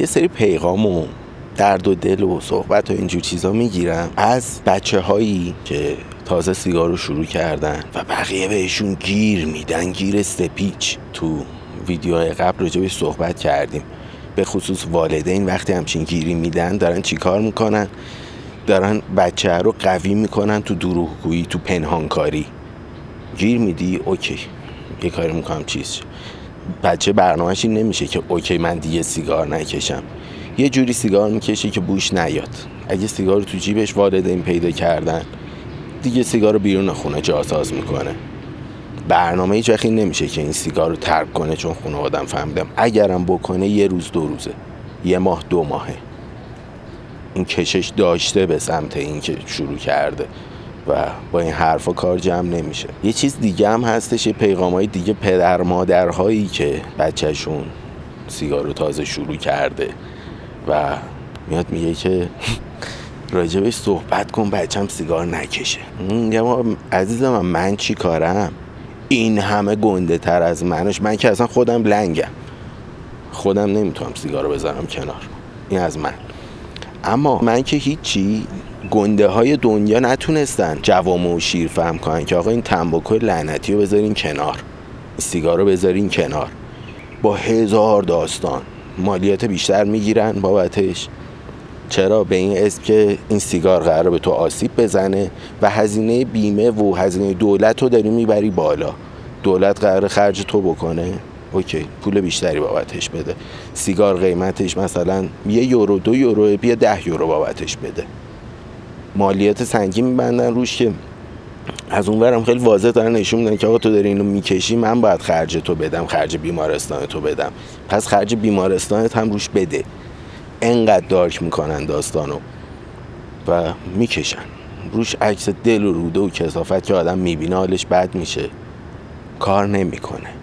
یه سری پیغام و درد و دل و صحبت و اینجور چیزا می‌گیرم از بچه هایی که تازه سیگار رو شروع کردن و بقیه بهشون گیر میدن گیر سپیچ. تو ویدیوهای قبل راجع صحبت کردیم. به خصوص والدین وقتی همچین گیری میدن دارن چیکار می‌کنن؟ دارن بچه رو قوی می‌کنن تو دروغگویی تو پنهانکاری. گیر میدی؟ اوکی. یه کاری می‌کنم چیز بچه برنامهش این نمیشه که اوکی من دیگه سیگار نکشم. یه جوری سیگار می‌کشه که بوش نیاد. اگه سیگار تو جیبش والدین پیدا کردن دیگه سیگار رو بیرون خونه جاساز می‌کنه. برنامه هیچ وقتی نمیشه که این سیگار رو ترک کنه چون خونه آدم فهمیدم. اگرم بکنه یه روز دو روزه. یه ماه دو ماهه. این کشش داشته به سمت این که شروع کرده. و با این حرفا کار جمع نمیشه. یه چیز دیگه هم هستش یه پیغام های دیگه پدر مادرهایی که بچهشون سیگار رو تازه شروع کرده و میاد میگه که راجبش صحبت کن بچم سیگار نکشه. یا عزیزم من چی کارم؟ این همه گنده تر از منش. من که اصلا خودم لنگم. خودم نمی‌تونم سیگار بذارم کنار. این از من. اما من که هیچی گنده های دنیا نتونستن جوام و شیر فهم کنن که آقا این تنباکو لعنتی رو بذارین کنار سیگار رو بذارین کنار. با هزار داستان مالیات بیشتر می‌گیرن بابتش. چرا؟ به این اسم که این سیگار قرار به تو آسیب بزنه و هزینه بیمه و هزینه دولت رو داری می‌بری بالا. دولت قرار خرج تو بکنه. اوکی پول بیشتری بابتش بده. سیگار قیمتش مثلا یه یورو دو یورو بیا ده یورو بابتش بده. مالیات سنگین میبندن روش که از اون برم خیلی واضح دارن نشون میدن که آقا تو داری اینو می‌کشی من باید خرج تو بدم خرج بیمارستان تو بدم. پس خرج بیمارستانت هم روش بده. انقدر دارک می‌کنن داستانو. و می‌کشن. روش عکس دل و روده و کسافت که آدم می‌بینه حالش بد میشه. کار نمی‌کنه.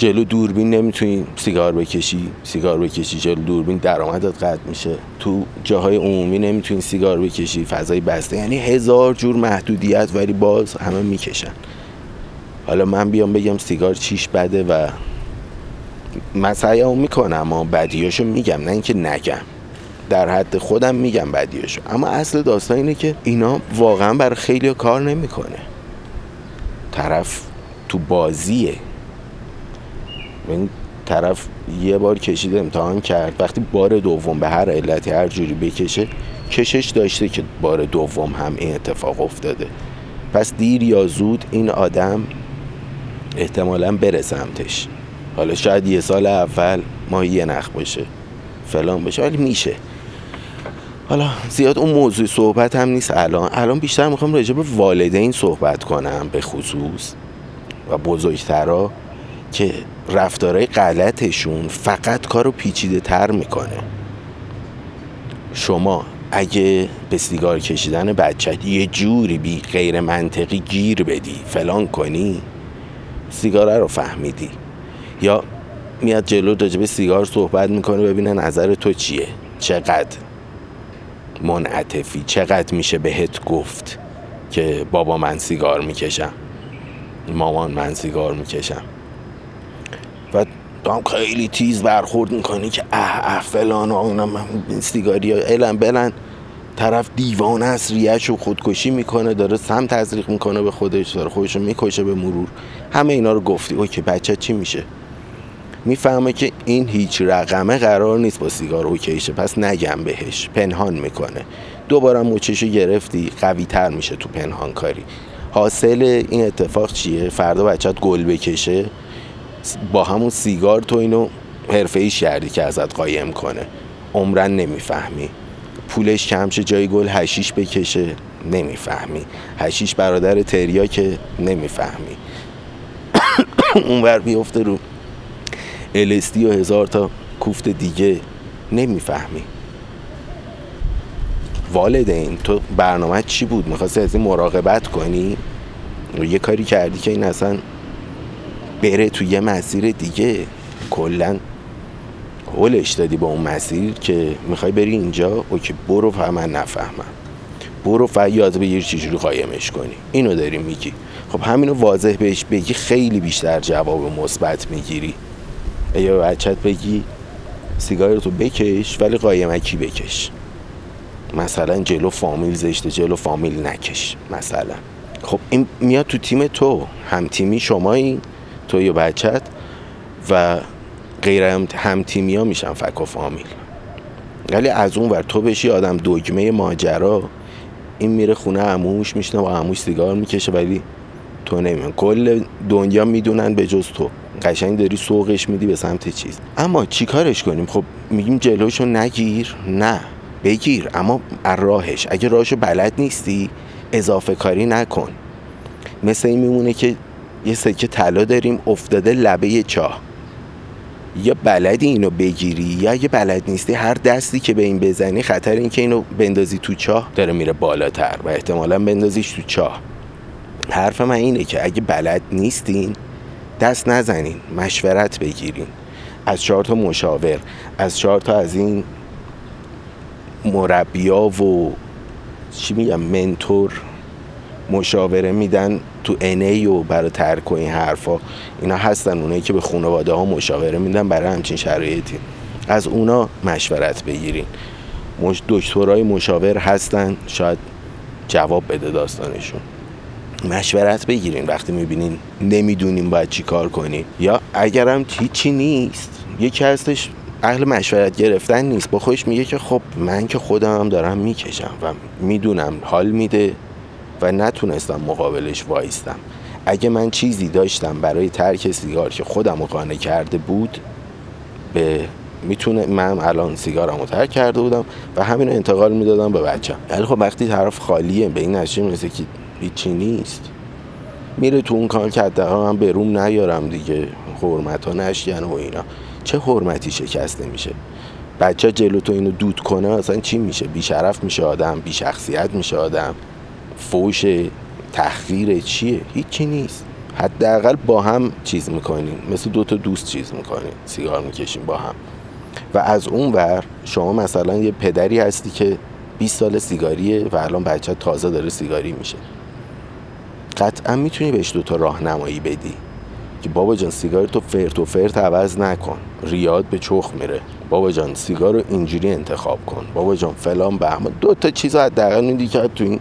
جلو دوربین نمی‌تونی سیگار بکشی. سیگار بکشی جلو دوربین درآمدت قطع میشه. تو جاهای عمومی نمی‌تونی سیگار بکشی. فضای بسته. یعنی هزار جور محدودیت ولی باز همه می‌کشن. حالا من بیام بگم سیگار چیش بده و من سعیمو می‌کنم اما بدیاشو میگم نه اینکه نگم. در حد خودم میگم بدیاشو. اما اصل داستان اینه که اینا واقعا برای خیلی کار نمی‌کنه. طرف تو بازیه. این طرف یه بار کشید امتحان کرد. وقتی بار دوم به هر علتی هر جوری بکشه کشش داشته که بار دوم هم این اتفاق افتاده. پس دیر یا زود این آدم احتمالا بره سمتش. حالا شاید یه سال اول ما یه نخ باشه فلان باشه ولی میشه. حالا زیاد اون موضوع صحبت هم نیست. الان الان بیشتر می‌خوام راجع به والدین صحبت کنم به خصوص و بزرگترا. که رفتارهای غلطشون فقط کارو پیچیده تر می‌کنه. شما اگه به سیگار کشیدن بچت یه جوری بی غیر منطقی گیر بدی فلان کنی سیگاره رو فهمیدی. یا میاد جلو به سیگار صحبت می‌کنه ببینه نظر تو چیه؟ چقدر منعطفی؟ چقدر میشه بهت گفت که بابا من سیگار می‌کشم؟ مامان من سیگار می‌کشم؟ تو هم خیلی تیز برخورد می‌کنی که اه اه فلان و اونم سیگاری علم بلن طرف دیوانه است ریش و خودکشی می‌کنه داره سم تزریق می‌کنه به خودش داره خودش رو می‌کشه به مرور. همه اینا رو گفتی. اوکی بچه چی میشه؟ می‌فهمه که این هیچ رقمه قرار نیست با سیگار اوکیشه. پس نگم بهش. پنهان می‌کنه. دوباره موچشو گرفتی. قوی تر میشه تو پنهان کاری حاصل این اتفاق چیه؟ فردا بچت گل بکشه؟ با همون سیگار تو اینو حرفه ای کردی که ازت قایم کنه. عمرن نمی‌فهمی. پولش کمشه جای گل هشیش بکشه نمی‌فهمی. هشیش برادر تریا که نمی‌فهمی. اونور بیفته رو الستی و هزار تا کوفت دیگه نمی‌فهمی. والدین تو برنامه چی بود؟ می‌خواستی از این مراقبت کنی؟ یه کاری کردی که این اصلا بره تو یه مسیر دیگه. کلا هولش دادی با اون مسیر که می‌خوای بری اینجا. و که برو فهم من نفهمم. برو فقط یاد بگیر چجوری قایمش کنی. اینو داری میگی. خب همینو واضح بهش بگی خیلی بیشتر جواب مثبت می‌گیری. یا بچت بگی سیگارتو بکش ولی قایمکی بکش. مثلا جلو فامیل زشته جلو فامیل نکش. مثلا. خب این میاد تو تیم تو. هم تیمی شمایی. تو یا بچت و غیر هم تیمی ها میشن فک و فامیل. ولی از اون ور تو بشی آدم دگمه ماجرا این میره خونه عموش میشنه و عموش سیگار می‌کشه ولی تو نمیدون کل دنیا می‌دونن به جز تو. قشنگ داری سوقش میدی به سمت چیز. اما چیکارش کنیم؟ خب میگیم جلوشو نگیر. نه بگیر. اما راهش. اگه راهشو بلد نیستی اضافه کاری نکن. مثل این میمونه که یه سکه طلا داریم افتاده لبه چاه. یا بلدی اینو بگیری یا اگه بلد نیستی هر دستی که به این بزنی خطر این که اینو بندازی تو چاه. داره میره بالاتر و احتمالا بندازیش تو چاه. حرف من اینه که اگه بلد نیستین دست نزنین مشورت بگیرین. از چهار تا مشاور از چهار تا از این مربیا و چی میگم منتور. مشاوره میدن تو انی و برای ترک و این حرفا. اینا هستن اونایی که به خانواده ها مشاوره میدن برای همچین شرایطی. از اونا مشورت بگیرین. دکترای مشاور هستن شاید جواب بده داستانشون. مشورت بگیرین وقتی می‌بینین نمی‌دونیم باید چی کار کنین یا اگرم هیچی نیست یکی هستش اهل مشورت گرفتن نیست. با خوش میگه که خب من که خودم هم دارم می‌کشم و می‌دونم حال میده. و نتونستم مقابلش وایستم. اگه من چیزی داشتم برای ترک سیگار که خودم قانع کرده بود به می‌تونه من الان سیگارمو ترک کرده بودم و همین رو انتقال می‌دادم به بچم. ولی خب وقتی طرف خالیه به این نتیجه می‌رسه که هیچی نیست. میره تو اون کار که حداقل من به روم نیارم دیگه. حرمت ها نشین و اینا. چه حرمتی شکسته میشه؟ بچه جلو تو اینو دود کنه اصلا چی میشه؟ بیشرف میشه آدم بی شخصیت میشه آدم. فوش تحقیر چیه؟ هیچی نیست. حداقل با هم چیز می‌کنیم. مثل دو تا دوست چیز می‌کنیم. سیگار می‌کشیم با هم. و از اون ور شما مثلا یه پدری هستی که 20 سال سیگاریه و الان بچه تازه داره سیگاری میشه. قطعا می‌تونی بهش دوتا راهنمایی بدی که بابا جان سیگار تو فرت و فرت عوض نکن. ریاد به چخ میره. بابا جان سیگار رو اینجوری انتخاب کن. بابا جان فلان بهمان. دو تا چیز حداقل میدی که تو این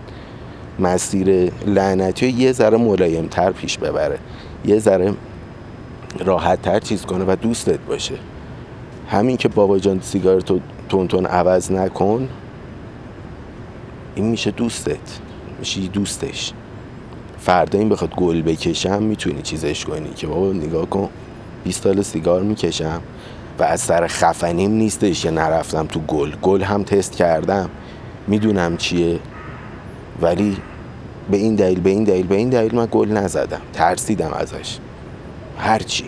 مسیر لعنتی یه ذره ملایم تر پیش ببره. یه ذره راحت تر چیز کنه و دوستت باشه. همین که بابا جان سیگار تو تون تون عوض نکن این میشه دوستت میشه دوستش. فردا این بخواد گل بکشم می‌تونی چیزش کنی که بابا نگاه کن 20 سال سیگار می‌کشم و از سر خفنیم نیستش که نرفتم تو گل. گل هم تست کردم می‌دونم چیه ولی به این دلیل به این دلیل به این دلیل من گل نزدم. ترسیدم ازش. هرچی.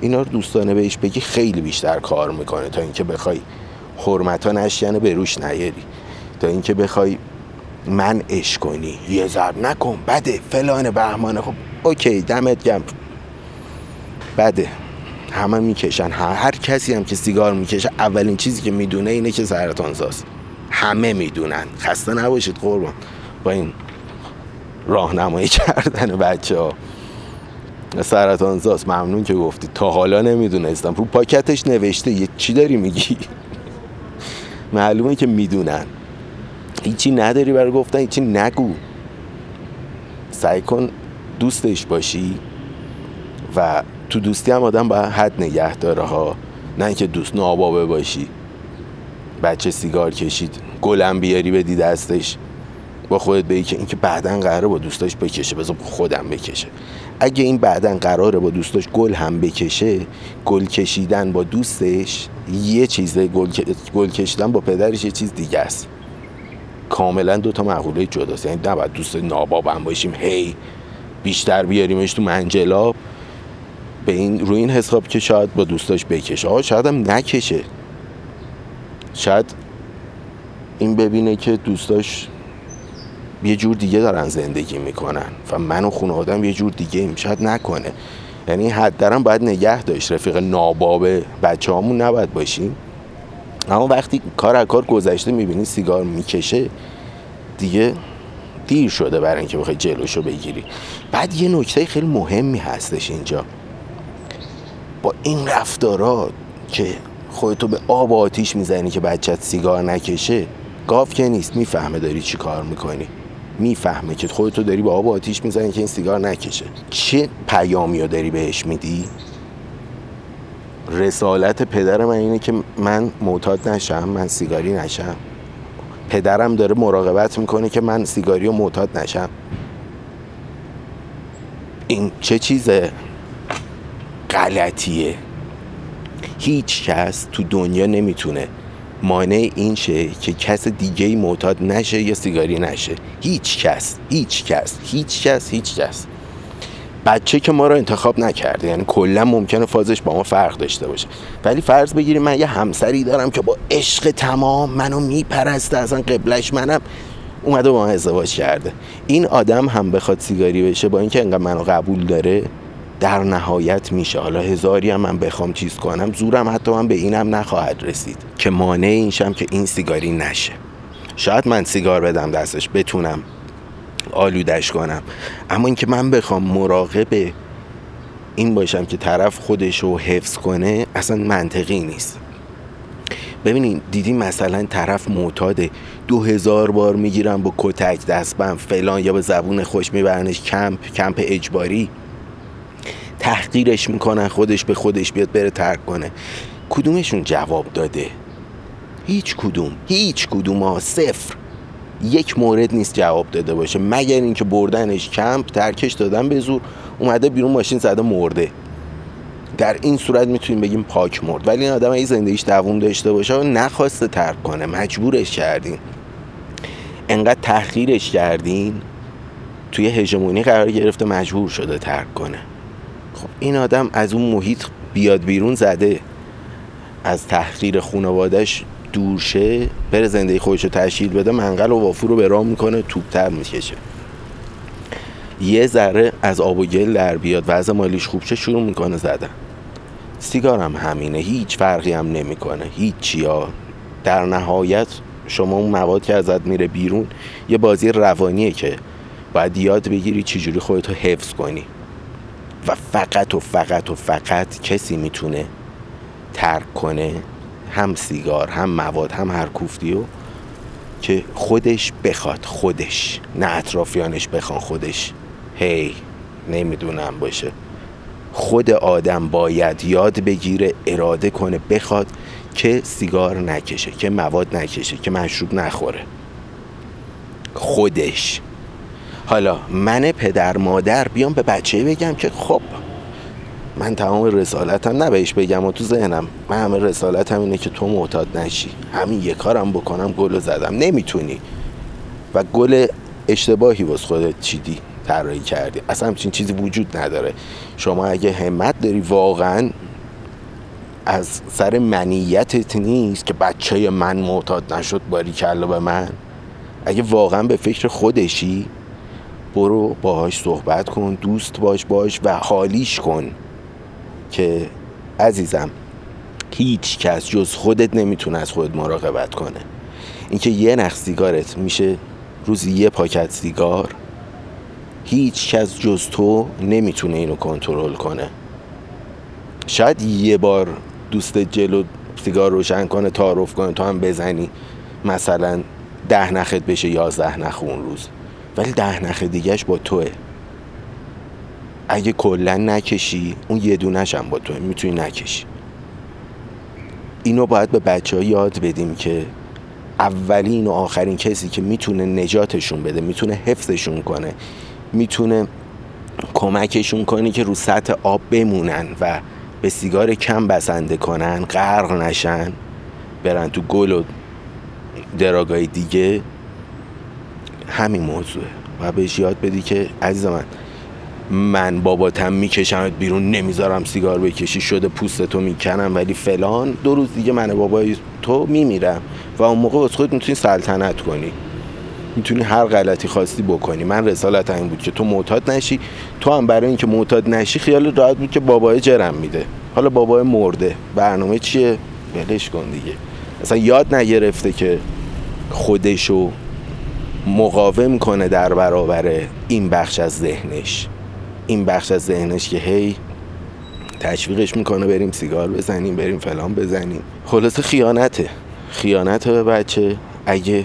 اینا رو دوستانه بهش بگی خیلی بیشتر کار می‌کنه. تا اینکه بخوای حرمتا نشینه به روش نیاری. تا اینکه بخوای منعش کنی. یه ضرب نکن بده. فلان بهمانه. خب اوکی دمت گم بده. همه می‌کشن. هر کسی هم که سیگار می‌کشه اولین چیزی که می‌دونه اینه که سرطان زاست همه می‌دونن. خسته نباشید قربان. با این راهنمایی کردن بچه ها سرطان زاست ممنون که گفتی. تا حالا نمی‌دونستم. رو پاکتش نوشته. یه چی داری میگی؟ معلومه که می‌دونن. هیچی نداری برای گفتن هیچی نگو. سعی کن دوستش باشی و تو دوستی هم آدم باید حد نگه داره ها. نه اینکه دوست نابابه باشی. بچه سیگار کشید. گلم بیاری بدی دستش. با خودت بگی که اینکه بعدا قراره با دوستاش بکشه بذار خودم بکشه. اگه این بعدا قراره با دوستاش گل هم بکشه گل کشیدن با دوستش یه چیزه گل, گل کشیدن با پدرش یه چیز دیگه است. کاملا دو تا مقوله جداست. یعنی نباید دوست ناباب هم باشیم. هی بیشتر بیاریمش تو منجلاب. به این روی این حساب که شاید با دوستاش بکشه. آقا شاید هم نکشه. شاید این ببینه که دوستاش یه جور دیگه دارن زندگی می‌کنن و من و خانوادم یه جور دیگه ایم. شاید نکنه. یعنی حد دارم باید نگه داشت. رفیق ناباب بچه همون نباید باشیم. اما وقتی کار از کار گذشته می‌بینی سیگار می‌کشه دیگه دیر شده برای اینکه بخوای جلوشو بگیری. بعد یه نکته خیلی مهمی هستش اینجا. با این رفتارات که خودتو به آب و آتیش می‌زنی که بچت سیگار نکشه گاف که نیست. می‌فهمه داری چی کار می‌کنی. می‌فهمه که خودتو داری به آب آتیش می‌زنی که این سیگار نکشه. چه پیامی رو داری بهش میدی؟ رسالت پدر من اینه که من معتاد نشم من سیگاری نشم. پدرم داره مراقبت می‌کنه که من سیگاری و معتاد نشم. این چه چیز غلطیه؟ هیچ کس تو دنیا نمی‌تونه مانع این شه که کس دیگه معتاد نشه یا سیگاری نشه. هیچ کس هیچ کس هیچ کس هیچ کس. بچه که ما رو انتخاب نکرده یعنی کلا ممکنه فازش با ما فرق داشته باشه. ولی فرض بگیریم من یه همسری دارم که با عشق تمام منو میپرسته اصلا قبلش منم اومده با من ازدواج کرده. این آدم هم بخواد سیگاری بشه با اینکه انقدر منو قبول داره؟ در نهایت میشه. حالا هزاری هم من بخوام چیز کنم زورم حتی من به اینم نخواهد رسید که مانع اینشم که این سیگاری نشه. شاید من سیگار بدم دستش بتونم آلودش کنم. اما اینکه من بخوام مراقب این باشم که طرف خودش رو حفظ کنه اصلا منطقی نیست. ببینین دیدی مثلا طرف معتاده دو هزار بار می‌گیرم با کتک دستبند فلان یا به زبون خوش میبرنش کمپ کمپ اجباری. تحقیرش می‌کنن خودش به خودش بیاد بره ترک کنه. کدومشون جواب داده؟ هیچ کدوم هیچ کدوم ها صفر. یک مورد نیست جواب داده باشه. مگر اینکه بردنش کمپ ترکش دادن به زور اومده بیرون ماشین زده مرده. در این صورت می‌تونیم بگیم پاک مرد. ولی این آدم ای زندگیش دووم داشته باشه و نخواسته ترک کنه. مجبورش کردین. انقدر تحقیرش کردین توی هژمونی قرار گرفته مجبور شده ترک کنه. خب این آدم از اون محیط بیاد بیرون زده. از تحقیر خانوادش دورشه بره زندگی خودش رو تشکیل بده منقل و وافور رو به راه می‌کنه توپتر می‌کشه. یه ذره از آب و گل در بیاد وضع مالیش خوب شه شروع می‌کنه زدن. سیگار هم همینه هیچ فرقی هم نمی‌کنه هیچ ها. در نهایت شما اون مواد که ازت میره بیرون یه بازی روانیه که باید یاد بگیری چجوری خودتو حفظ کنی. و فقط و فقط و فقط کسی می‌تونه ترک کنه هم سیگار هم مواد هم هر کوفتیو که خودش بخواد خودش نه اطرافیانش بخوان خودش. هی نمی‌دونم باشه. خود آدم باید یاد بگیره اراده کنه بخواد که سیگار نکشه که مواد نکشه که مشروب نخوره. خودش. حالا من پدر مادر بیام به بچه بگم که خب من تمام رسالتم نه بهش بگم و تو ذهنم. من همه رسالتم اینه که تو معتاد نشی. همین یه کارم بکنم گل زدم. نمی‌تونی. و گل اشتباهی واس خودت چیدی طراحی کردی. اصلا همچین چیزی وجود نداره. شما اگه همت داری واقعا از سر منیتت نیست که بچه من معتاد نشد باری کلا به من. اگه واقعا به فکر خودشی برو باهاش صحبت کن دوست باش باش و حالیش کن. که عزیزم هیچ کس جز خودت نمی‌تونه از خودت مراقبت کنه. اینکه یه نخ سیگارت میشه روزی یه پاکت سیگار هیچ کس جز تو نمی‌تونه اینو کنترل کنه. شاید یه بار دوست جلو سیگار روشن کنه تعارف کنه تو هم بزنی. مثلا ده نخت بشه یازده نخ اون روز. ولی ده نخ دیگهش با توه. اگه کلا نکشی اون یه دونش هم با توه. می‌تونی نکشی. اینو باید به بچه ها یاد بدیم که اولین و آخرین کسی که می‌تونه نجاتشون بده می‌تونه حفظشون کنه می‌تونه کمکشون کنه که رو سطح آب بمونن و به سیگار کم بسنده کنن غرق نشن برن تو گل و دراگای دیگه. همین موضوعه. و بهش یاد بدی که عزیز من من باباتم میکشمت بیرون نمی‌ذارم سیگار بکشی شده پوستتو می‌کنم ولی فلان. دو روز دیگه من بابای تو میمیرم. و اون موقع از خود می‌تونی سلطنت کنی. می‌تونی هر غلطی خواستی بکنی. من رسالت این بود که تو معتاد نشی. تو هم برای اینکه معتاد نشی خیال راحت بود که بابای جرم میده. حالا بابای مرده. برنامه چیه؟ ولش کن دیگه. اصلا یاد نگرفته که خودشو مقاوم کنه در برابر این بخش از ذهنش. این بخش از ذهنش که هی تشویقش می‌کنه بریم سیگار بزنیم بریم فلان بزنیم. خلاصه خیانته. خیانت به بچه. اگه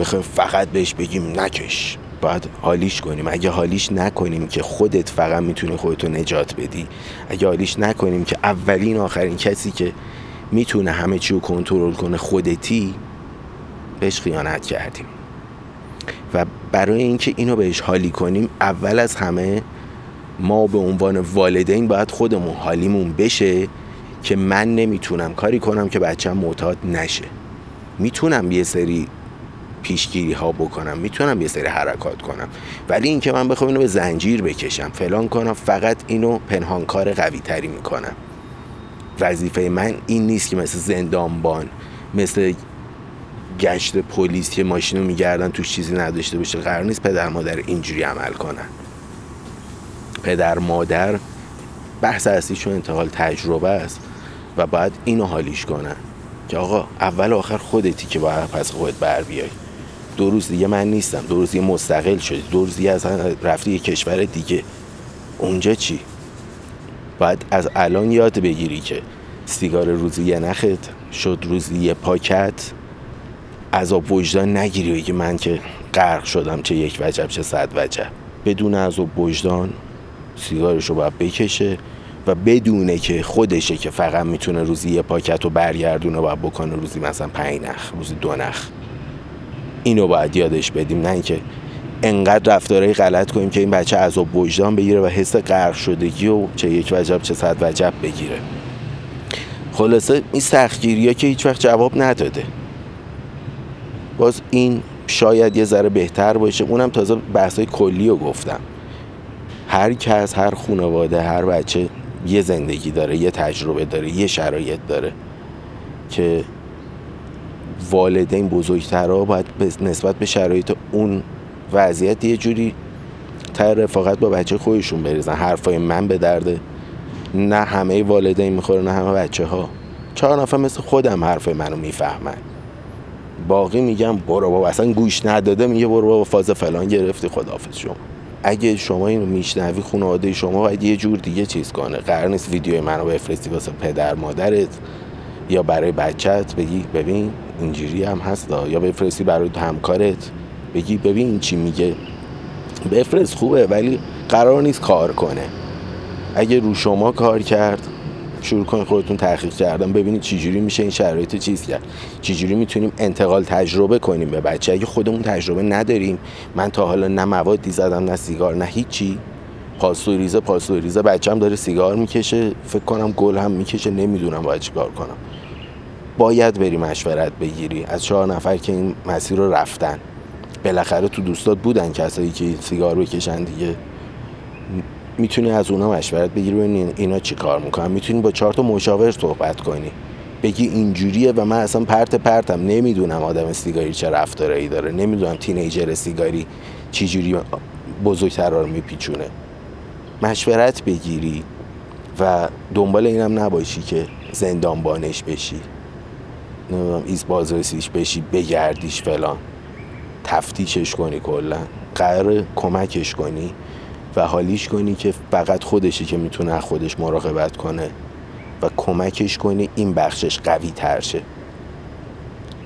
بخوایم فقط بهش بگیم نکش. باید حالیش کنیم. اگه حالیش نکنیم که خودت فقط می‌تونی خودتو نجات بدی. اگه حالیش نکنیم که اولین آخرین کسی که می‌تونه همه چی رو کنترل کنه خودتی بهش خیانت کردیم. و برای اینکه اینو بهش حالی کنیم اول از همه ما به عنوان والدین باید خودمون حالیمون بشه که من نمی‌تونم کاری کنم که بچم معتاد نشه. می‌تونم یه سری پیشگیری ها بکنم می‌تونم یه سری حرکات کنم ولی اینکه من بخوام اینو به زنجیر بکشم فلان کنم فقط اینو پنهانکار قوی تری می‌کنم. وظیفه من این نیست که مثل زندانبان مثل گشت پلیس که ماشین رو میگردن توش چیزی نداشته باشه. قرار نیست پدر مادر اینجوری عمل کنن. پدر مادر بحث اصلیشون انتقال تجربه است و باید اینو حالیش کنن که آقا اول آخر خودتی که باید پس خودت بر بیای. دو روز دیگه من نیستم. دو روز دیگه مستقل شدی. دو روز دیگه از رفتی یه کشور دیگه. اونجا چی؟ باید از الان یاد بگیری که سیگار روزی یه نخت شد روزی یه پاکت. عذاب وجدان نگیری بگی من که غرق شدم چه یک وجب چه صد وجب. بدون عذاب وجدان سیگارش رو باید بکشه و بدونه که خودشه که فقط می‌تونه روزی یه پاکت رو برگردونه و بکنه روزی مثلا پنج نخ روزی دو نخ. اینو باید یادش بدیم نه اینکه انقدر رفتارهای غلط کنیم که این بچه عذاب وجدان بگیره و حس غرق شدگی و چه یک وجب چه صد وجب بگیره. خلاصه این سختگیری که هیچ وقت جواب نداده. باز این شاید یه ذره بهتر باشه. اونم تازه بحثای کلی رو گفتم. هر کس هر خانواده هر بچه یه زندگی داره یه تجربه داره یه شرایط داره که والدین بزرگترها باید نسبت به شرایط اون وضعیت یه جوری تر رفاقت با بچه خودشون بریزن. حرفای من به درده نه همه والدین می‌خوره نه همه بچه ها چهار نفر مثل خودم حرف منو می‌فهمن. باقی میگم برو بابا اصلا گوش نداده میگه برو بابا فاز فلان گرفتی خداحافظ. شما اگه شما اینو میشنوی خانواده شما باید یه جور دیگه چیز کنه. قرار نیست ویدیو منو بفرستی واسه پدر مادرت یا برای بچت بگی ببین اینجوری هم هست یا بفرستی برای همکارت. بگی ببین چی میگه. بفرست خوبه ولی قرار نیست کار کنه. اگه رو شما کار کرد شروع کنید خودتون تحقیق کردن ببینید چجوری میشه این شرایط چیز کرد. چجوری می‌تونیم انتقال تجربه کنیم به بچه اگه خودمون تجربه نداریم من تا حالا نه موادی زدم نه سیگار نه هیچی. پاستوریزه پاستوریزه بچم داره سیگار می‌کشه فکر کنم گل هم می‌کشه نمی‌دونم باید چیکار کنم. باید بری مشورت بگیری. از چهار نفر که این مسیر رو رفتن بالاخره تو دوستات بودن کسایی که سیگار بکشن دیگه. می‌تونی از اونا مشورت بگیری ببین اینا چی کار می‌کنن. می‌تونی با چهار تا مشاور صحبت کنی. بگی اینجوریه و من اصلا پرت پرتم. نمی‌دونم آدم سیگاری چه رفتارایی داره. نمی‌دونم تینیجر سیگاری چی جوری بزرگتر رو میپیچونه. مشورت بگیری و دنبال اینم نباشی که زندانبانش بشی. نمی‌دونم ایز بازرسیش بشی بگردیش فلان. تفتیشش کنی کلا. قرار کمکش کنی. و حالیش کنی که فقط خودشی که می‌تونه خودش مراقبت کنه و کمکش کنی این بخشش قوی تر شه.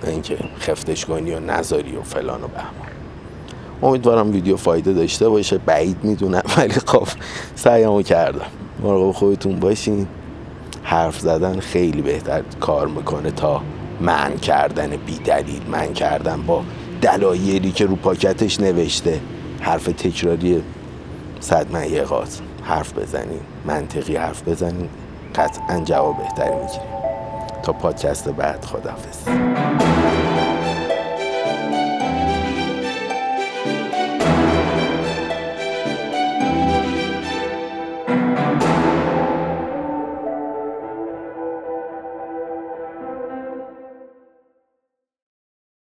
نه اینکه خفتش کنی و نذاری و فلان و بهمان. امیدوارم ویدیو فایده داشته باشه. بعید می‌دونم ولی خب سعیمو کردم. مراقب خودتون باشین. حرف زدن خیلی بهتر کار می‌کنه تا من کردن بی دلیل من کردن با دلایلی که رو پاکتش نوشته. حرف تکراری صد معیقات حرف بزنین منطقی حرف بزنین قطعا جواب بهتری می‌گیریم تا پادکست بعد خدافز